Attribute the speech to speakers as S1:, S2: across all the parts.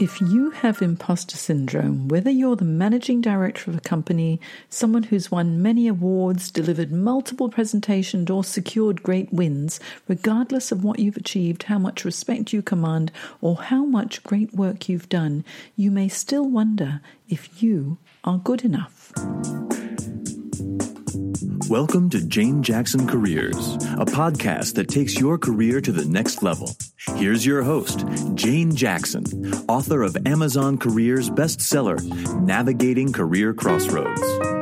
S1: If you have imposter syndrome, whether you're the managing director of a company, someone who's won many awards, delivered multiple presentations, or secured great wins, regardless of what you've achieved, how much respect you command, or how much great work you've done, you may still wonder if you are good enough.
S2: Welcome to Jane Jackson Careers, a podcast that takes your career to the next level. Here's your host, Jane Jackson, author of Amazon Careers bestseller, Navigating Career Crossroads.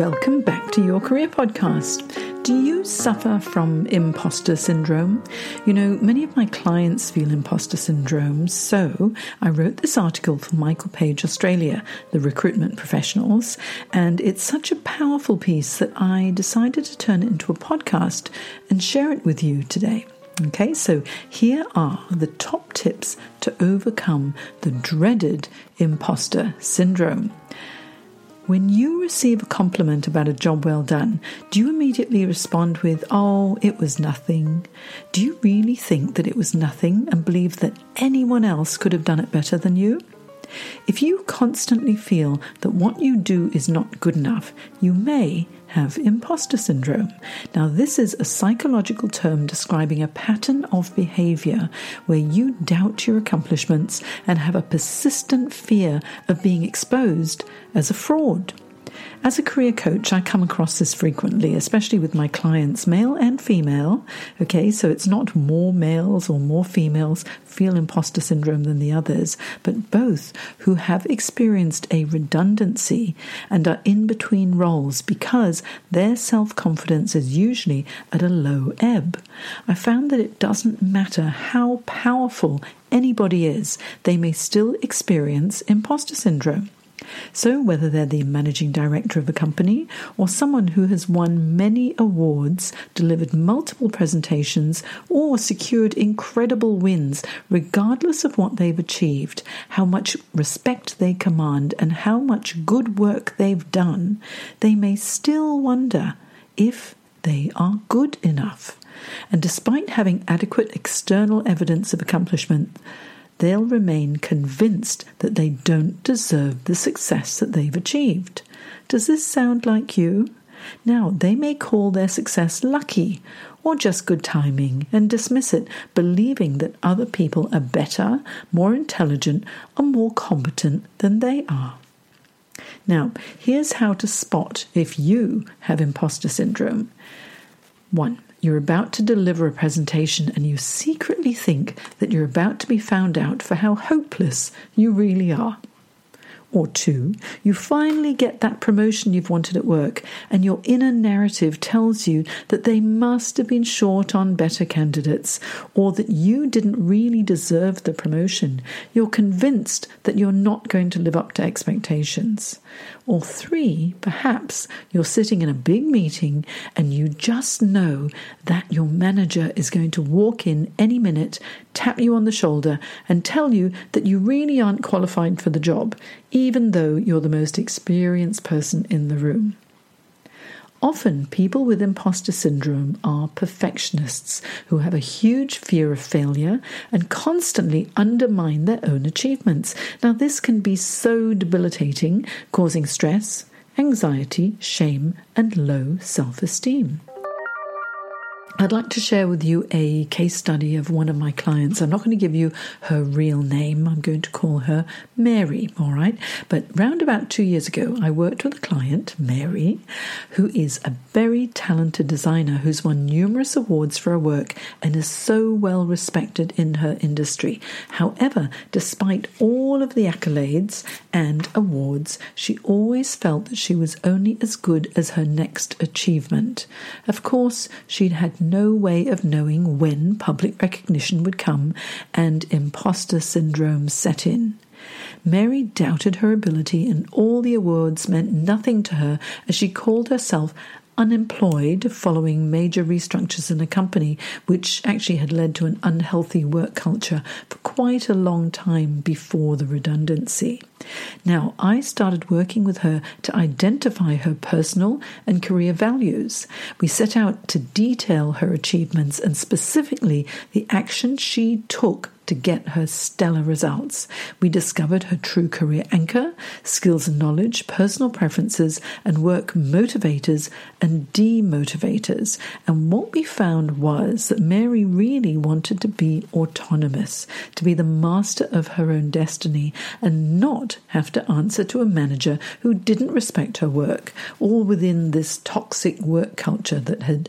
S1: Welcome back to your career podcast. Do you suffer from imposter syndrome? You know, many of my clients feel imposter syndrome, so I wrote this article for Michael Page Australia, the recruitment professionals, and it's such a powerful piece that I decided to turn it into a podcast and share it with you today. Okay, so here are the top tips to overcome the dreaded imposter syndrome. When you receive a compliment about a job well done, do you immediately respond with, Oh, it was nothing? Do you really think that it was nothing and believe that anyone else could have done it better than you? If you constantly feel that what you do is not good enough, you may have imposter syndrome. Now, this is a psychological term describing a pattern of behavior where you doubt your accomplishments and have a persistent fear of being exposed as a fraud. As a career coach, I come across this frequently, especially with my clients, male and female. Okay, so it's not more males or more females feel imposter syndrome than the others, but both who have experienced a redundancy and are in between roles because their self confidence is usually at a low ebb. I found that it doesn't matter how powerful anybody is, they may still experience imposter syndrome. So, whether they're the managing director of a company or someone who has won many awards, delivered multiple presentations, or secured incredible wins, regardless of what they've achieved, how much respect they command, and how much good work they've done, they may still wonder if they are good enough. And despite having adequate external evidence of accomplishment, they'll remain convinced that they don't deserve the success that they've achieved. Does this sound like you? Now, they may call their success lucky or just good timing and dismiss it, believing that other people are better, more intelligent, or more competent than they are. Now, here's how to spot if you have imposter syndrome. 1. You're about to deliver a presentation and you secretly think that you're about to be found out for how hopeless you really are. Or two, you finally get that promotion you've wanted at work, and your inner narrative tells you that they must have been short on better candidates, or that you didn't really deserve the promotion. You're convinced that you're not going to live up to expectations. Or three, perhaps you're sitting in a big meeting and you just know that your manager is going to walk in any minute, tap you on the shoulder, and tell you that you really aren't qualified for the job, even though you're the most experienced person in the room. Often, people with imposter syndrome are perfectionists who have a huge fear of failure and constantly undermine their own achievements. Now, this can be so debilitating, causing stress, anxiety, shame, and low self esteem. I'd like to share with you a case study of one of my clients. I'm not going to give you her real name. I'm going to call her Mary, all right? But round about two years ago, I worked with a client, Mary, who is a very talented designer who's won numerous awards for her work and is so well respected in her industry. However, despite all of the accolades and awards, she always felt that she was only as good as her next achievement. Of course, she'd had no way of knowing when public recognition would come and imposter syndrome set in. Mary doubted her ability, and all the awards meant nothing to her as she called herself unemployed following major restructures in a company, which actually had led to an unhealthy work culture for quite a long time before the redundancy. Now, I started working with her to identify her personal and career values. We set out to detail her achievements and specifically the actions she took to get her stellar results. We discovered her true career anchor, skills and knowledge, personal preferences, and work motivators and demotivators. And what we found was that Mary really wanted to be autonomous, to be the master of her own destiny, and not have to answer to a manager who didn't respect her work, all within this toxic work culture that had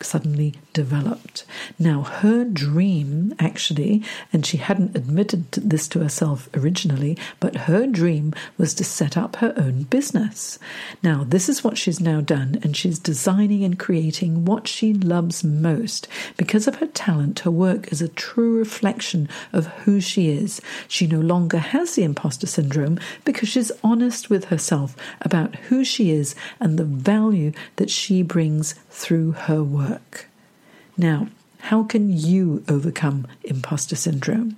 S1: suddenly developed. Now, her dream, actually, and she hadn't admitted this to herself originally, but her dream was to set up her own business. Now, this is what she's now done, and she's designing and creating what she loves most. Because of her talent, her work is a true reflection of who she is. She no longer has the imposter syndrome because she's honest with herself about who she is and the value that she brings through her work. Now, how can you overcome imposter syndrome?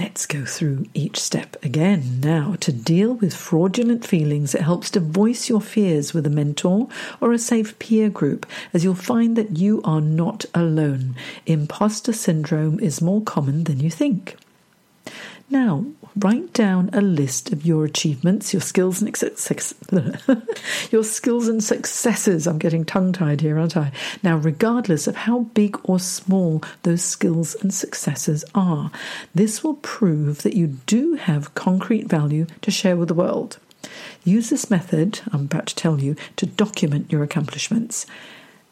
S1: Let's go through each step again. Now, to deal with fraudulent feelings, it helps to voice your fears with a mentor or a safe peer group, as you'll find that you are not alone. Imposter syndrome is more common than you think. Now, write down a list of your achievements, your skills and your skills and successes. I'm getting tongue-tied here, aren't I? Now, regardless of how big or small those skills and successes are, this will prove that you do have concrete value to share with the world. Use this method, I'm about to tell you, to document your accomplishments.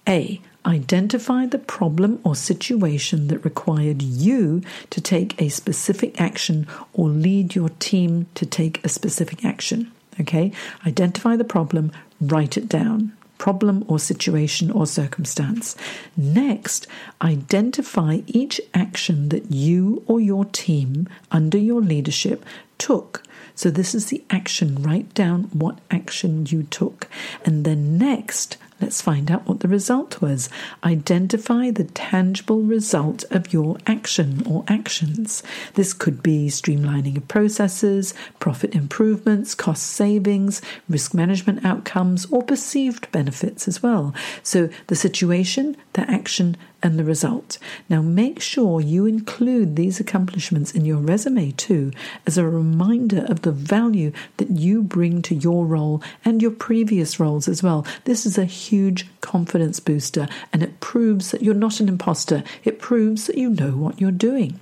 S1: A. Identify the problem or situation that required you to take a specific action or lead your team to take a specific action. Okay? Identify the problem, write it down. Problem or situation or circumstance. Next, identify each action that you or your team under your leadership took. So, this is the action. Write down what action you took. And then next, Let's find out what the result was. Identify the tangible result of your action or actions. This could be streamlining of processes, profit improvements, cost savings, risk management outcomes, or perceived benefits as well. So the situation, the action, and the result. Now, make sure you include these accomplishments in your resume too, as a reminder of the value that you bring to your role and your previous roles as well. This is a huge confidence booster and it proves that you're not an imposter, it proves that you know what you're doing.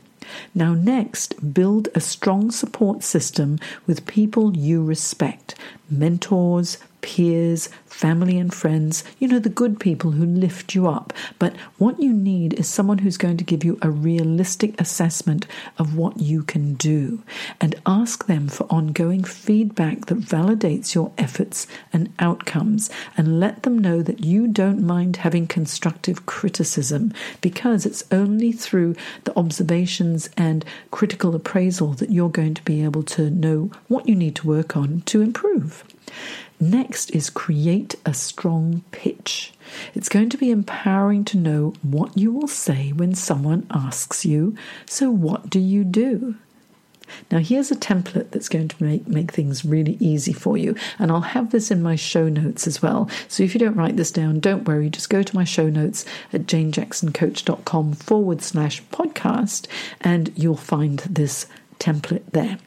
S1: Now, next, build a strong support system with people you respect mentors, peers, family, and friends. You know, the good people who lift you up. But what you need is someone who's going to give you a realistic assessment of what you can do and ask them for ongoing feedback that validates your efforts and outcomes and let them know that you don't mind having constructive criticism because it's only through the observations and critical appraisal that you're going to be able to know what you need to work on to improve. Next is create a strong pitch. It's going to be empowering to know what you will say when someone asks you, So, what do you do? Now, here's a template that's going to make, make things really easy for you. And I'll have this in my show notes as well. So if you don't write this down, don't worry. Just go to my show notes at janejacksoncoach.com forward slash podcast, and you'll find this template there.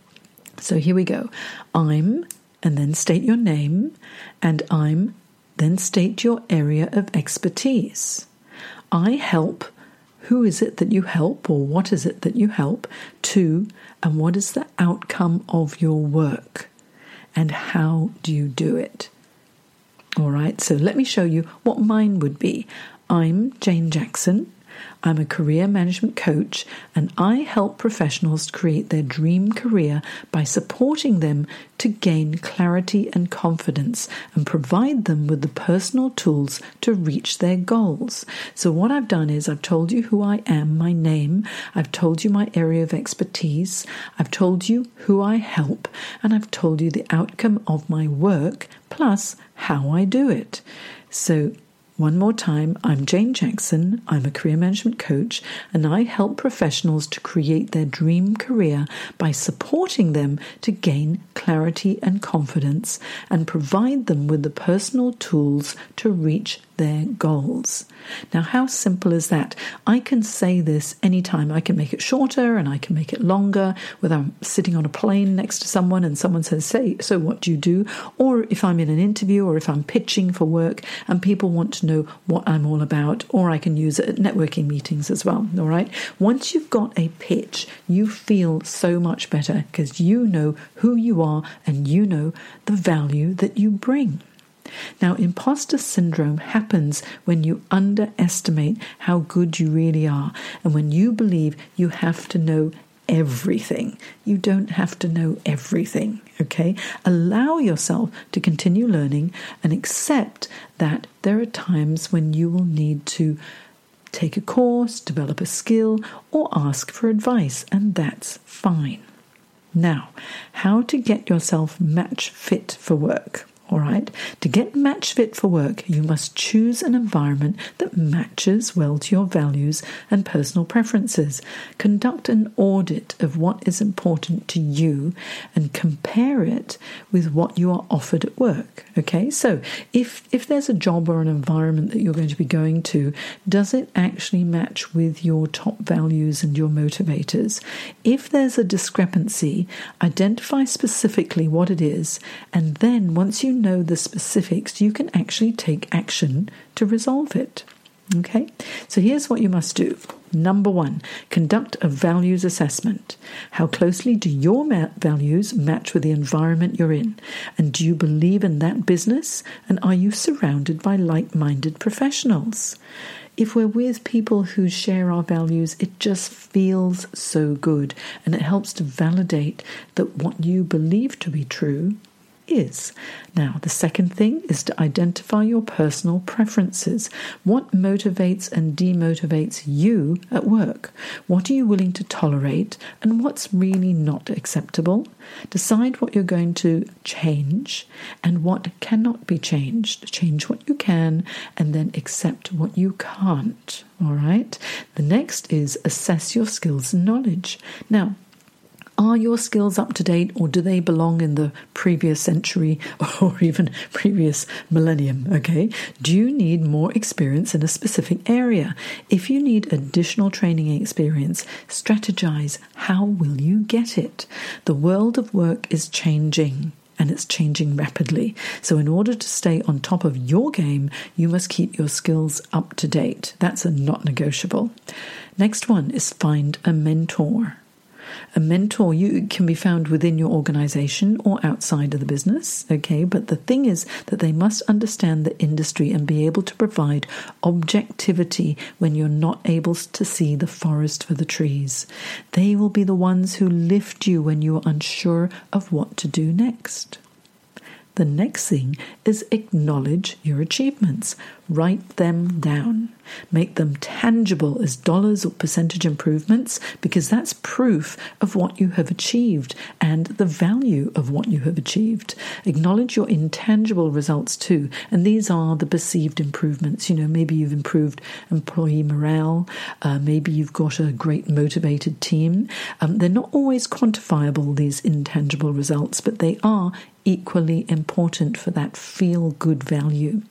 S1: So here we go. I'm and then state your name, and I'm, then state your area of expertise. I help. Who is it that you help, or what is it that you help? To, and what is the outcome of your work? And how do you do it? All right, so let me show you what mine would be. I'm Jane Jackson. I'm a career management coach and I help professionals create their dream career by supporting them to gain clarity and confidence and provide them with the personal tools to reach their goals. So, what I've done is I've told you who I am, my name, I've told you my area of expertise, I've told you who I help, and I've told you the outcome of my work plus how I do it. So, one more time, I'm Jane Jackson. I'm a career management coach, and I help professionals to create their dream career by supporting them to gain clarity and confidence and provide them with the personal tools to reach their goals. Now, how simple is that? I can say this anytime. I can make it shorter and I can make it longer, whether I'm sitting on a plane next to someone and someone says, Say, so what do you do? Or if I'm in an interview or if I'm pitching for work and people want to know what I'm all about, or I can use it at networking meetings as well. All right. Once you've got a pitch, you feel so much better because you know who you are and you know the value that you bring. Now, imposter syndrome happens when you underestimate how good you really are and when you believe you have to know everything. You don't have to know everything, okay? Allow yourself to continue learning and accept that there are times when you will need to take a course, develop a skill, or ask for advice, and that's fine. Now, how to get yourself match fit for work. All right. To get match fit for work, you must choose an environment that matches well to your values and personal preferences. Conduct an audit of what is important to you and compare it with what you are offered at work. Okay. So if, if there's a job or an environment that you're going to be going to, does it actually match with your top values and your motivators? If there's a discrepancy, identify specifically what it is. And then once you know the specifics, you can actually take action to resolve it. Okay, so here's what you must do. Number one, conduct a values assessment. How closely do your values match with the environment you're in? And do you believe in that business? And are you surrounded by like minded professionals? If we're with people who share our values, it just feels so good and it helps to validate that what you believe to be true is. Now, the second thing is to identify your personal preferences. What motivates and demotivates you at work? What are you willing to tolerate and what's really not acceptable? Decide what you're going to change and what cannot be changed. Change what you can and then accept what you can't. All right. The next is assess your skills and knowledge. Now, are your skills up to date or do they belong in the previous century or even previous millennium? Okay. Do you need more experience in a specific area? If you need additional training experience, strategize how will you get it? The world of work is changing and it's changing rapidly. So, in order to stay on top of your game, you must keep your skills up to date. That's a not negotiable. Next one is find a mentor. A mentor you can be found within your organization or outside of the business, okay? But the thing is that they must understand the industry and be able to provide objectivity when you're not able to see the forest for the trees. They will be the ones who lift you when you are unsure of what to do next. The next thing is acknowledge your achievements. Write them down. Make them tangible as dollars or percentage improvements because that's proof of what you have achieved and the value of what you have achieved. Acknowledge your intangible results too, and these are the perceived improvements. You know, maybe you've improved employee morale, uh, maybe you've got a great motivated team. Um, they're not always quantifiable, these intangible results, but they are equally important for that feel good value.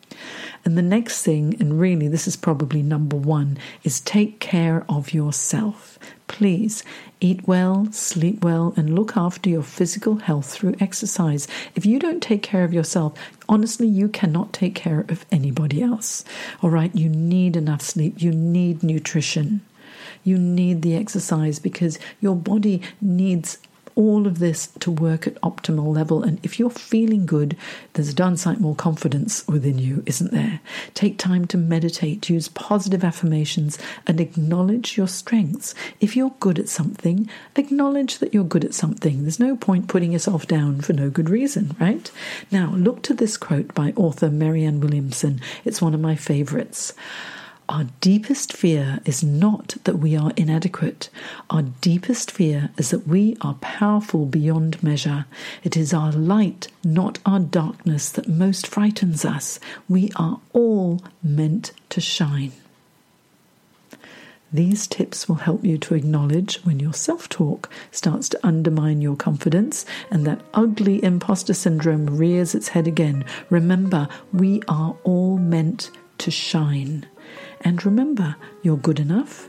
S1: And the next thing, and really this is probably number one, is take care of yourself. please eat well, sleep well, and look after your physical health through exercise. If you don't take care of yourself, honestly, you cannot take care of anybody else. All right, you need enough sleep, you need nutrition. You need the exercise because your body needs all of this to work at optimal level. And if you're feeling good, there's a darn sight more confidence within you, isn't there? Take time to meditate, use positive affirmations, and acknowledge your strengths. If you're good at something, acknowledge that you're good at something. There's no point putting yourself down for no good reason, right? Now, look to this quote by author Marianne Williamson. It's one of my favorites. Our deepest fear is not that we are inadequate. Our deepest fear is that we are powerful beyond measure. It is our light, not our darkness, that most frightens us. We are all meant to shine. These tips will help you to acknowledge when your self talk starts to undermine your confidence and that ugly imposter syndrome rears its head again. Remember, we are all meant to shine. And remember, you're good enough,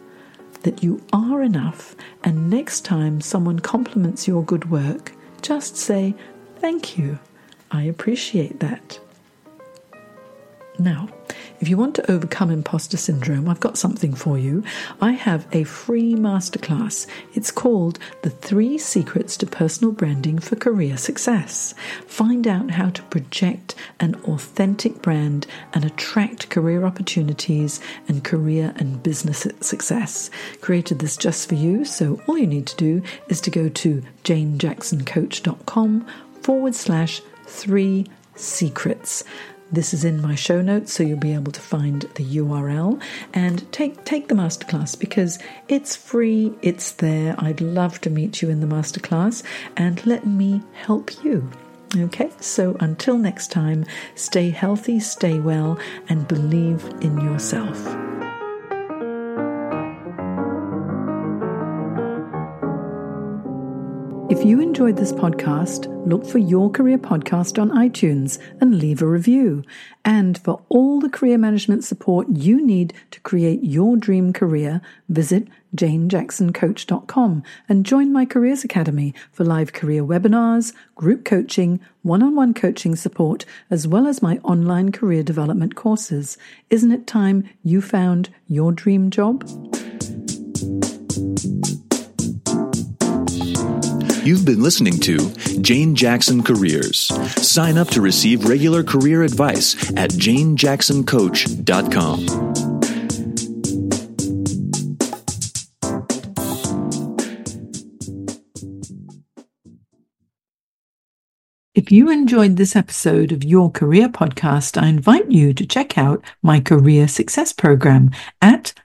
S1: that you are enough, and next time someone compliments your good work, just say, Thank you. I appreciate that. Now, if you want to overcome imposter syndrome, I've got something for you. I have a free masterclass. It's called The Three Secrets to Personal Branding for Career Success. Find out how to project an authentic brand and attract career opportunities and career and business success. Created this just for you, so all you need to do is to go to janejacksoncoach.com forward slash three secrets. This is in my show notes, so you'll be able to find the URL and take take the masterclass because it's free, it's there. I'd love to meet you in the masterclass and let me help you. Okay, so until next time, stay healthy, stay well, and believe in yourself. If you enjoyed this podcast, look for Your Career Podcast on iTunes and leave a review. And for all the career management support you need to create your dream career, visit janejacksoncoach.com and join my Careers Academy for live career webinars, group coaching, one on one coaching support, as well as my online career development courses. Isn't it time you found your dream job?
S2: You've been listening to Jane Jackson Careers. Sign up to receive regular career advice at janejacksoncoach.com.
S1: If you enjoyed this episode of Your Career Podcast, I invite you to check out my Career Success Program at